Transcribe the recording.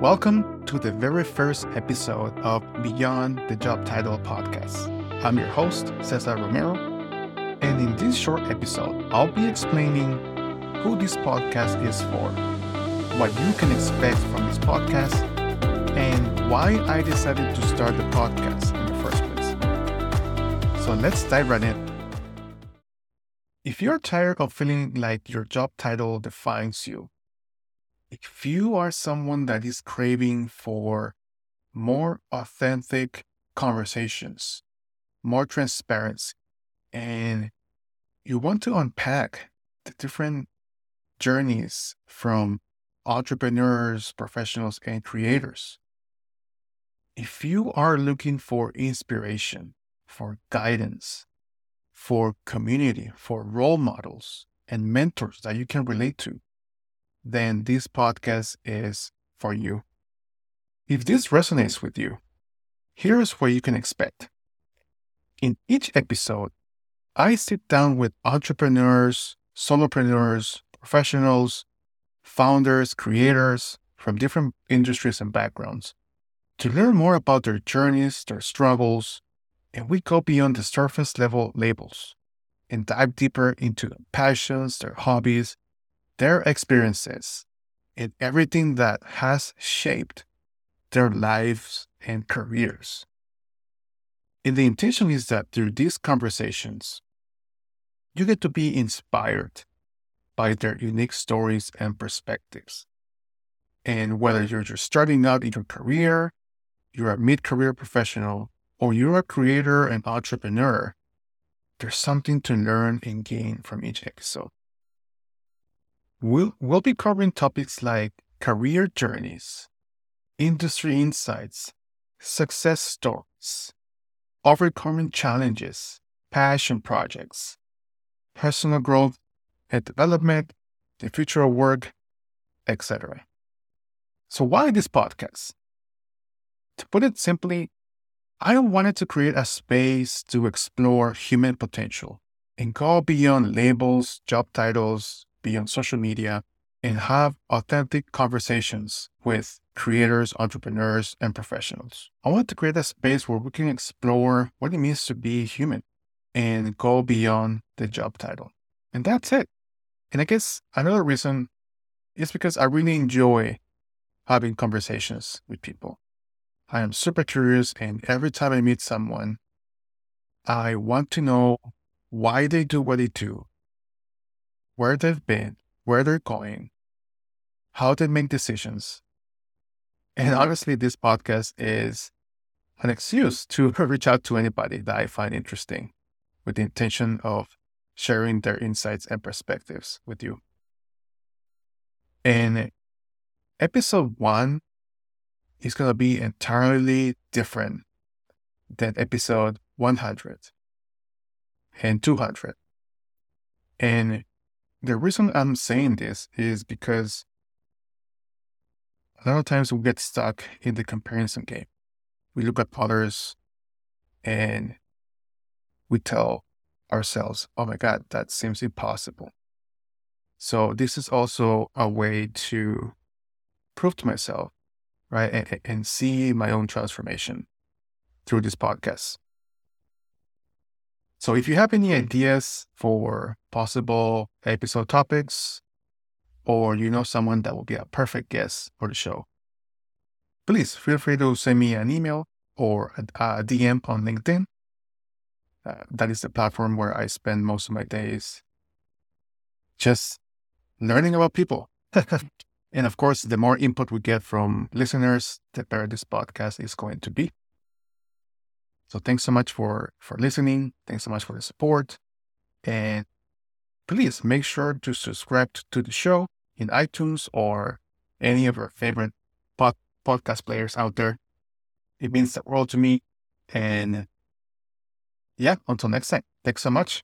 Welcome to the very first episode of Beyond the Job Title podcast. I'm your host, Cesar Romero, and in this short episode, I'll be explaining who this podcast is for, what you can expect from this podcast, and why I decided to start the podcast in the first place. So let's dive right in. If you're tired of feeling like your job title defines you, if you are someone that is craving for more authentic conversations, more transparency, and you want to unpack the different journeys from entrepreneurs, professionals, and creators. If you are looking for inspiration, for guidance, for community, for role models and mentors that you can relate to, then this podcast is for you. If this resonates with you, here's what you can expect. In each episode, I sit down with entrepreneurs, solopreneurs, professionals, founders, creators from different industries and backgrounds to learn more about their journeys, their struggles, and we go beyond the surface level labels and dive deeper into their passions, their hobbies, their experiences, and everything that has shaped their lives and careers. And the intention is that through these conversations, you get to be inspired by their unique stories and perspectives. And whether you're just starting out in your career, you're a mid career professional, or you're a creator and entrepreneur, there's something to learn and gain from each episode. We'll, we'll be covering topics like career journeys, industry insights, success stories, overcoming challenges, passion projects, personal growth and development, the future of work, etc. So, why this podcast? To put it simply, I wanted to create a space to explore human potential and go beyond labels, job titles, beyond social media, and have authentic conversations with creators, entrepreneurs, and professionals. I want to create a space where we can explore what it means to be human and go beyond the job title. And that's it. And I guess another reason is because I really enjoy having conversations with people. I am super curious, and every time I meet someone, I want to know why they do what they do, where they've been, where they're going, how they make decisions. And mm-hmm. obviously, this podcast is an excuse to reach out to anybody that I find interesting with the intention of sharing their insights and perspectives with you. And episode one, is going to be entirely different than episode 100 and 200. And the reason I'm saying this is because a lot of times we get stuck in the comparison game. We look at others and we tell ourselves, oh my God, that seems impossible. So, this is also a way to prove to myself right? And, and see my own transformation through this podcast. So if you have any ideas for possible episode topics, or you know someone that will be a perfect guest for the show, please feel free to send me an email or a, DM on LinkedIn. Uh, that is the platform where I spend most of my days just learning about people. And of course, the more input we get from listeners, the better this podcast is going to be. So thanks so much for for listening. Thanks so much for the support. And please make sure to subscribe to the show in iTunes or any of your favorite pod, podcast players out there. It means the world to me. And yeah, until next time. Thanks so much.